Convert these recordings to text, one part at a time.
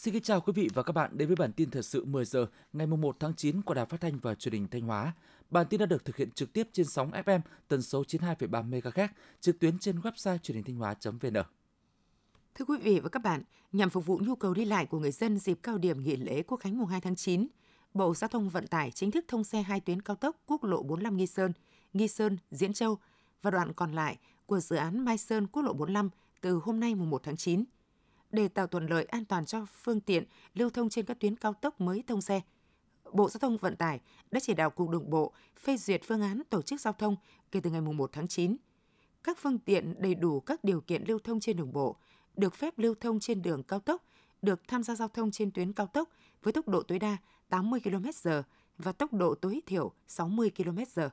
Xin kính chào quý vị và các bạn đến với bản tin thời sự 10 giờ ngày 1 tháng 9 của Đài Phát thanh và Truyền hình Thanh Hóa. Bản tin đã được thực hiện trực tiếp trên sóng FM tần số 92,3 MHz, trực tuyến trên website truyền hình thanh hóa.vn. Thưa quý vị và các bạn, nhằm phục vụ nhu cầu đi lại của người dân dịp cao điểm nghỉ lễ Quốc khánh mùng 2 tháng 9, Bộ Giao thông Vận tải chính thức thông xe hai tuyến cao tốc quốc lộ 45 Nghi Sơn, Nghi Sơn, Diễn Châu và đoạn còn lại của dự án Mai Sơn quốc lộ 45 từ hôm nay mùng 1 tháng 9 để tạo thuận lợi an toàn cho phương tiện lưu thông trên các tuyến cao tốc mới thông xe. Bộ Giao thông Vận tải đã chỉ đạo Cục Đường bộ phê duyệt phương án tổ chức giao thông kể từ ngày 1 tháng 9. Các phương tiện đầy đủ các điều kiện lưu thông trên đường bộ, được phép lưu thông trên đường cao tốc, được tham gia giao thông trên tuyến cao tốc với tốc độ tối đa 80 km/h và tốc độ tối thiểu 60 km/h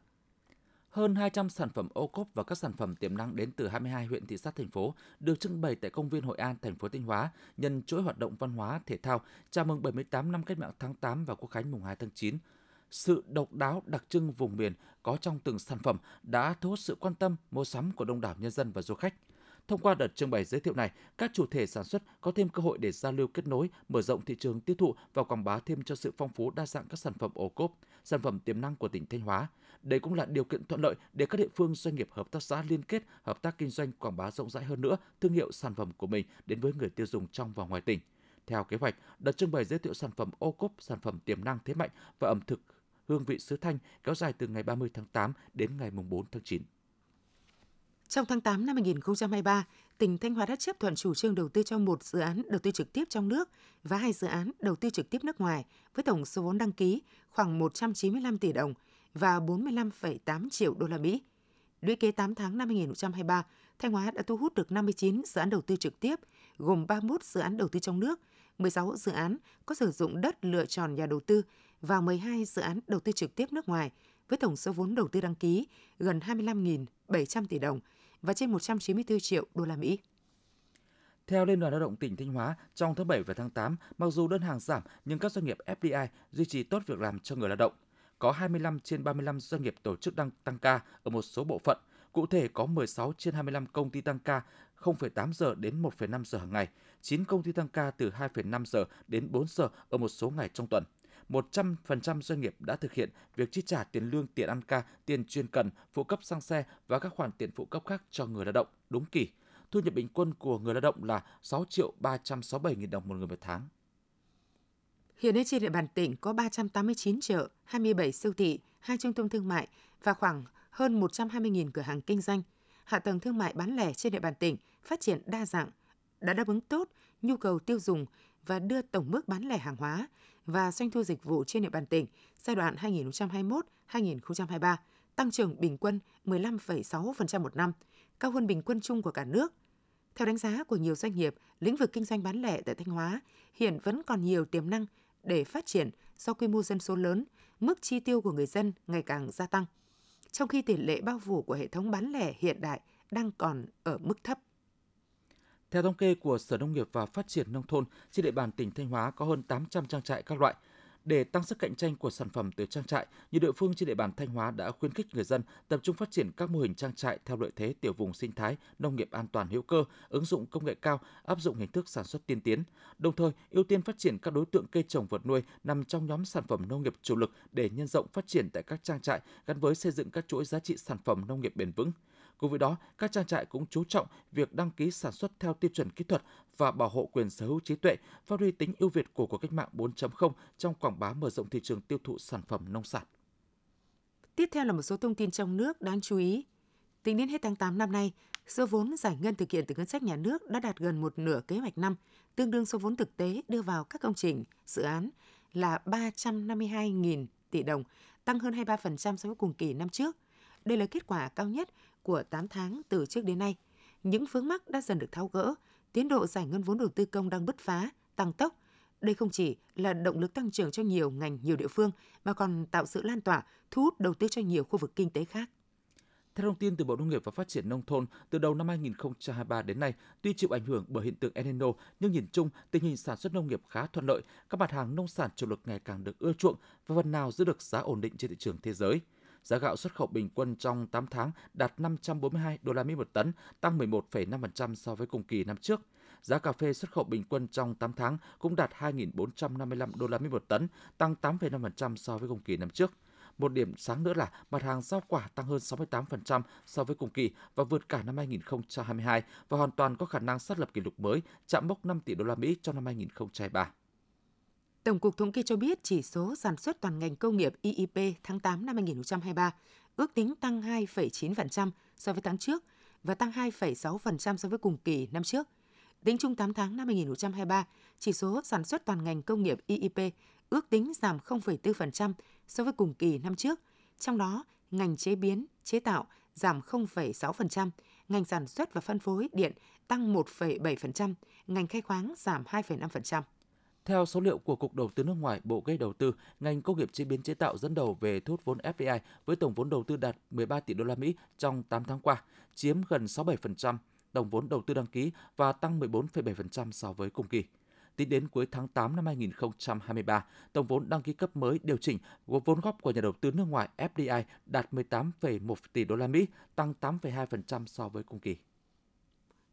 hơn 200 sản phẩm ô cốp và các sản phẩm tiềm năng đến từ 22 huyện thị xã thành phố được trưng bày tại công viên Hội An, thành phố Thanh Hóa nhân chuỗi hoạt động văn hóa thể thao chào mừng 78 năm cách mạng tháng 8 và Quốc khánh mùng 2 tháng 9. Sự độc đáo đặc trưng vùng miền có trong từng sản phẩm đã thu hút sự quan tâm mua sắm của đông đảo nhân dân và du khách. Thông qua đợt trưng bày giới thiệu này, các chủ thể sản xuất có thêm cơ hội để giao lưu kết nối, mở rộng thị trường tiêu thụ và quảng bá thêm cho sự phong phú đa dạng các sản phẩm ô cốp, sản phẩm tiềm năng của tỉnh Thanh Hóa. Đây cũng là điều kiện thuận lợi để các địa phương doanh nghiệp hợp tác xã liên kết, hợp tác kinh doanh quảng bá rộng rãi hơn nữa thương hiệu sản phẩm của mình đến với người tiêu dùng trong và ngoài tỉnh. Theo kế hoạch, đợt trưng bày giới thiệu sản phẩm ô cốp, sản phẩm tiềm năng thế mạnh và ẩm thực hương vị xứ Thanh kéo dài từ ngày 30 tháng 8 đến ngày 4 tháng 9. Trong tháng 8 năm 2023, tỉnh Thanh Hóa đã chấp thuận chủ trương đầu tư cho một dự án đầu tư trực tiếp trong nước và hai dự án đầu tư trực tiếp nước ngoài với tổng số vốn đăng ký khoảng 195 tỷ đồng và 45,8 triệu đô la Mỹ. Lũy kế 8 tháng năm 2023, Thanh Hóa đã thu hút được 59 dự án đầu tư trực tiếp, gồm 31 dự án đầu tư trong nước, 16 dự án có sử dụng đất lựa chọn nhà đầu tư và 12 dự án đầu tư trực tiếp nước ngoài với tổng số vốn đầu tư đăng ký gần 25.700 tỷ đồng và trên 194 triệu đô la Mỹ. Theo Liên đoàn Lao động tỉnh Thanh Hóa, trong tháng 7 và tháng 8, mặc dù đơn hàng giảm nhưng các doanh nghiệp FDI duy trì tốt việc làm cho người lao động. Có 25 trên 35 doanh nghiệp tổ chức đang tăng ca ở một số bộ phận. Cụ thể có 16 trên 25 công ty tăng ca 0,8 giờ đến 1,5 giờ hàng ngày, 9 công ty tăng ca từ 2,5 giờ đến 4 giờ ở một số ngày trong tuần. 100% doanh nghiệp đã thực hiện việc chi trả tiền lương, tiền ăn ca, tiền chuyên cần, phụ cấp xăng xe và các khoản tiền phụ cấp khác cho người lao động đúng kỳ. Thu nhập bình quân của người lao động là 6 triệu 367 nghìn đồng một người một tháng. Hiện nay trên địa bàn tỉnh có 389 chợ, 27 siêu thị, hai trung tâm thương mại và khoảng hơn 120.000 cửa hàng kinh doanh. Hạ tầng thương mại bán lẻ trên địa bàn tỉnh phát triển đa dạng, đã đáp ứng tốt nhu cầu tiêu dùng và đưa tổng mức bán lẻ hàng hóa và doanh thu dịch vụ trên địa bàn tỉnh giai đoạn 2021-2023 tăng trưởng bình quân 15,6% một năm, cao hơn bình quân chung của cả nước. Theo đánh giá của nhiều doanh nghiệp, lĩnh vực kinh doanh bán lẻ tại Thanh Hóa hiện vẫn còn nhiều tiềm năng để phát triển do quy mô dân số lớn, mức chi tiêu của người dân ngày càng gia tăng, trong khi tỷ lệ bao phủ của hệ thống bán lẻ hiện đại đang còn ở mức thấp. Theo thống kê của Sở Nông nghiệp và Phát triển Nông thôn, trên địa bàn tỉnh Thanh Hóa có hơn 800 trang trại các loại. Để tăng sức cạnh tranh của sản phẩm từ trang trại, nhiều địa phương trên địa bàn Thanh Hóa đã khuyến khích người dân tập trung phát triển các mô hình trang trại theo lợi thế tiểu vùng sinh thái, nông nghiệp an toàn hữu cơ, ứng dụng công nghệ cao, áp dụng hình thức sản xuất tiên tiến. Đồng thời, ưu tiên phát triển các đối tượng cây trồng vật nuôi nằm trong nhóm sản phẩm nông nghiệp chủ lực để nhân rộng phát triển tại các trang trại gắn với xây dựng các chuỗi giá trị sản phẩm nông nghiệp bền vững. Cùng với đó, các trang trại cũng chú trọng việc đăng ký sản xuất theo tiêu chuẩn kỹ thuật và bảo hộ quyền sở hữu trí tuệ, phát huy tính ưu việt của cuộc cách mạng 4.0 trong quảng bá mở rộng thị trường tiêu thụ sản phẩm nông sản. Tiếp theo là một số thông tin trong nước đáng chú ý. Tính đến hết tháng 8 năm nay, số vốn giải ngân thực hiện từ ngân sách nhà nước đã đạt gần một nửa kế hoạch năm, tương đương số vốn thực tế đưa vào các công trình, dự án là 352.000 tỷ đồng, tăng hơn 23% so với cùng kỳ năm trước. Đây là kết quả cao nhất của 8 tháng từ trước đến nay. Những vướng mắc đã dần được tháo gỡ, tiến độ giải ngân vốn đầu tư công đang bứt phá, tăng tốc. Đây không chỉ là động lực tăng trưởng cho nhiều ngành, nhiều địa phương, mà còn tạo sự lan tỏa, thu hút đầu tư cho nhiều khu vực kinh tế khác. Theo thông tin từ Bộ Nông nghiệp và Phát triển Nông thôn, từ đầu năm 2023 đến nay, tuy chịu ảnh hưởng bởi hiện tượng El Nino, nhưng nhìn chung, tình hình sản xuất nông nghiệp khá thuận lợi, các mặt hàng nông sản chủ lực ngày càng được ưa chuộng và phần nào giữ được giá ổn định trên thị trường thế giới. Giá gạo xuất khẩu bình quân trong 8 tháng đạt 542 đô la Mỹ một tấn, tăng 11,5% so với cùng kỳ năm trước. giá cà phê xuất khẩu bình quân trong 8 tháng cũng đạt 2.455 đô la Mỹ một tấn, tăng 8,5% so với cùng kỳ năm trước. Một điểm sáng nữa là mặt hàng rau quả tăng hơn 68% so với cùng kỳ và vượt cả năm 2022 và hoàn toàn có khả năng xác lập kỷ lục mới, chạm mốc 5 tỷ đô la Mỹ trong năm 2023. Tổng cục Thống kê cho biết chỉ số sản xuất toàn ngành công nghiệp IIP tháng 8 năm 2023 ước tính tăng 2,9% so với tháng trước và tăng 2,6% so với cùng kỳ năm trước. Tính chung 8 tháng năm 2023, chỉ số sản xuất toàn ngành công nghiệp IIP ước tính giảm 0,4% so với cùng kỳ năm trước. Trong đó, ngành chế biến, chế tạo giảm 0,6%, ngành sản xuất và phân phối điện tăng 1,7%, ngành khai khoáng giảm 2,5%. Theo số liệu của Cục Đầu tư nước ngoài, Bộ Kế đầu tư, ngành công nghiệp chế biến chế tạo dẫn đầu về thu hút vốn FDI với tổng vốn đầu tư đạt 13 tỷ đô la Mỹ trong 8 tháng qua, chiếm gần 67% tổng vốn đầu tư đăng ký và tăng 14,7% so với cùng kỳ. Tính đến cuối tháng 8 năm 2023, tổng vốn đăng ký cấp mới điều chỉnh vốn góp của nhà đầu tư nước ngoài FDI đạt 18,1 tỷ đô la Mỹ, tăng 8,2% so với cùng kỳ.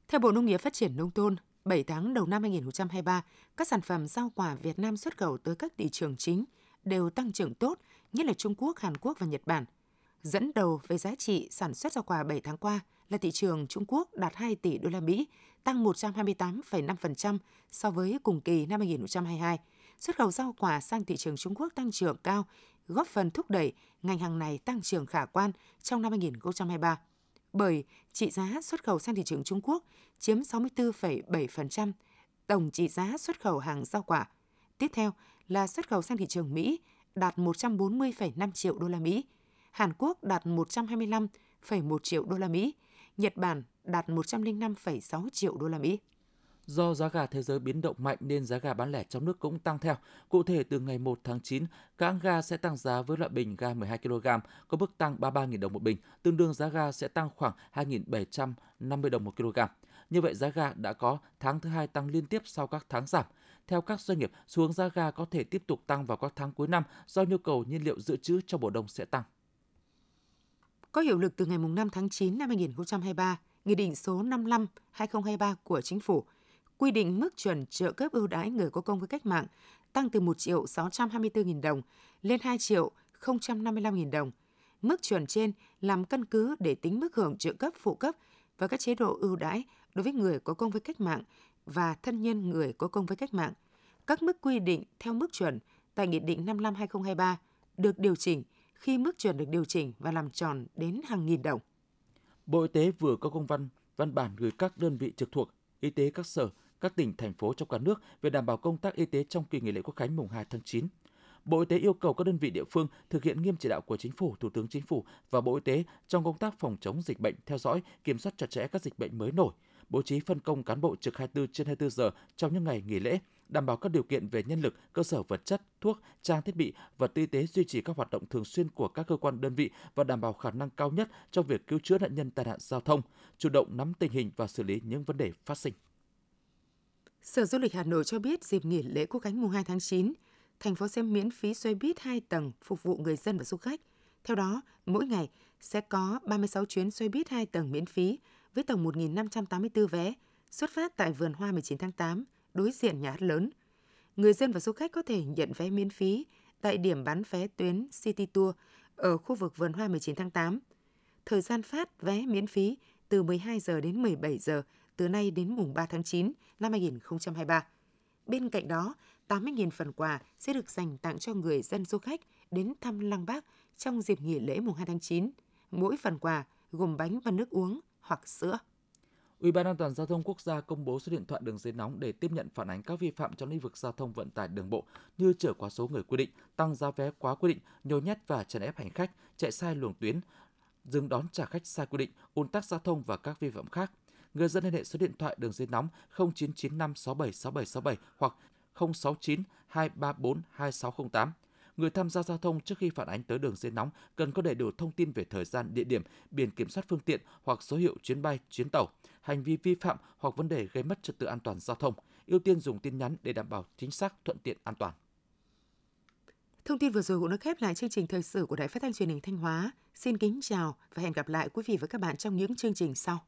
Theo Bộ Nông nghiệp Phát triển Nông thôn, 7 tháng đầu năm 2023, các sản phẩm rau quả Việt Nam xuất khẩu tới các thị trường chính đều tăng trưởng tốt, nhất là Trung Quốc, Hàn Quốc và Nhật Bản. Dẫn đầu về giá trị sản xuất rau quả 7 tháng qua là thị trường Trung Quốc đạt 2 tỷ đô la Mỹ, tăng 128,5% so với cùng kỳ năm 2022. Xuất khẩu rau quả sang thị trường Trung Quốc tăng trưởng cao, góp phần thúc đẩy ngành hàng này tăng trưởng khả quan trong năm 2023 bởi trị giá xuất khẩu sang thị trường Trung Quốc chiếm 64,7% tổng trị giá xuất khẩu hàng rau quả. Tiếp theo là xuất khẩu sang thị trường Mỹ đạt 140,5 triệu đô la Mỹ, Hàn Quốc đạt 125,1 triệu đô la Mỹ, Nhật Bản đạt 105,6 triệu đô la Mỹ. Do giá gà thế giới biến động mạnh nên giá gà bán lẻ trong nước cũng tăng theo. Cụ thể từ ngày 1 tháng 9, các gà sẽ tăng giá với loại bình ga 12 kg có mức tăng 33.000 đồng một bình, tương đương giá gà sẽ tăng khoảng 2.750 đồng một kg. Như vậy giá gà đã có tháng thứ hai tăng liên tiếp sau các tháng giảm. Theo các doanh nghiệp, xuống giá gà có thể tiếp tục tăng vào các tháng cuối năm do nhu cầu nhiên liệu dự trữ cho mùa đông sẽ tăng. Có hiệu lực từ ngày 5 tháng 9 năm 2023, Nghị định số 55-2023 của Chính phủ quy định mức chuẩn trợ cấp ưu đãi người có công với cách mạng tăng từ 1 triệu 624.000 đồng lên 2 triệu 055.000 đồng. Mức chuẩn trên làm căn cứ để tính mức hưởng trợ cấp phụ cấp và các chế độ ưu đãi đối với người có công với cách mạng và thân nhân người có công với cách mạng. Các mức quy định theo mức chuẩn tại Nghị định 55-2023 được điều chỉnh khi mức chuẩn được điều chỉnh và làm tròn đến hàng nghìn đồng. Bộ Y tế vừa có công văn văn bản gửi các đơn vị trực thuộc, y tế các sở các tỉnh, thành phố trong cả nước về đảm bảo công tác y tế trong kỳ nghỉ lễ Quốc khánh mùng 2 tháng 9. Bộ Y tế yêu cầu các đơn vị địa phương thực hiện nghiêm chỉ đạo của Chính phủ, Thủ tướng Chính phủ và Bộ Y tế trong công tác phòng chống dịch bệnh, theo dõi, kiểm soát chặt chẽ các dịch bệnh mới nổi, bố trí phân công cán bộ trực 24 trên 24 giờ trong những ngày nghỉ lễ, đảm bảo các điều kiện về nhân lực, cơ sở vật chất, thuốc, trang thiết bị, vật y tế duy trì các hoạt động thường xuyên của các cơ quan đơn vị và đảm bảo khả năng cao nhất trong việc cứu chữa nạn nhân tai nạn giao thông, chủ động nắm tình hình và xử lý những vấn đề phát sinh. Sở Du lịch Hà Nội cho biết dịp nghỉ lễ Quốc khánh mùng 2 tháng 9, thành phố sẽ miễn phí xe buýt 2 tầng phục vụ người dân và du khách. Theo đó, mỗi ngày sẽ có 36 chuyến xe buýt 2 tầng miễn phí với tổng 1.584 vé xuất phát tại vườn hoa 19 tháng 8, đối diện nhà hát lớn. Người dân và du khách có thể nhận vé miễn phí tại điểm bán vé tuyến City Tour ở khu vực vườn hoa 19 tháng 8. Thời gian phát vé miễn phí từ 12 giờ đến 17 giờ từ nay đến mùng 3 tháng 9 năm 2023. Bên cạnh đó, 80.000 phần quà sẽ được dành tặng cho người dân du khách đến thăm Lăng Bác trong dịp nghỉ lễ mùng 2 tháng 9. Mỗi phần quà gồm bánh và nước uống hoặc sữa. Ủy ban An toàn giao thông quốc gia công bố số điện thoại đường dây nóng để tiếp nhận phản ánh các vi phạm trong lĩnh vực giao thông vận tải đường bộ như chở quá số người quy định, tăng giá vé quá quy định, nhồi nhét và chèn ép hành khách, chạy sai luồng tuyến, dừng đón trả khách sai quy định, ùn tắc giao thông và các vi phạm khác người dân liên hệ số điện thoại đường dây nóng 0995 676767 hoặc 069 234 2608. Người tham gia giao thông trước khi phản ánh tới đường dây nóng cần có đầy đủ thông tin về thời gian, địa điểm, biển kiểm soát phương tiện hoặc số hiệu chuyến bay, chuyến tàu, hành vi vi phạm hoặc vấn đề gây mất trật tự an toàn giao thông. Ưu tiên dùng tin nhắn để đảm bảo chính xác, thuận tiện, an toàn. Thông tin vừa rồi cũng đã khép lại chương trình thời sự của Đài Phát thanh Truyền hình Thanh Hóa. Xin kính chào và hẹn gặp lại quý vị và các bạn trong những chương trình sau.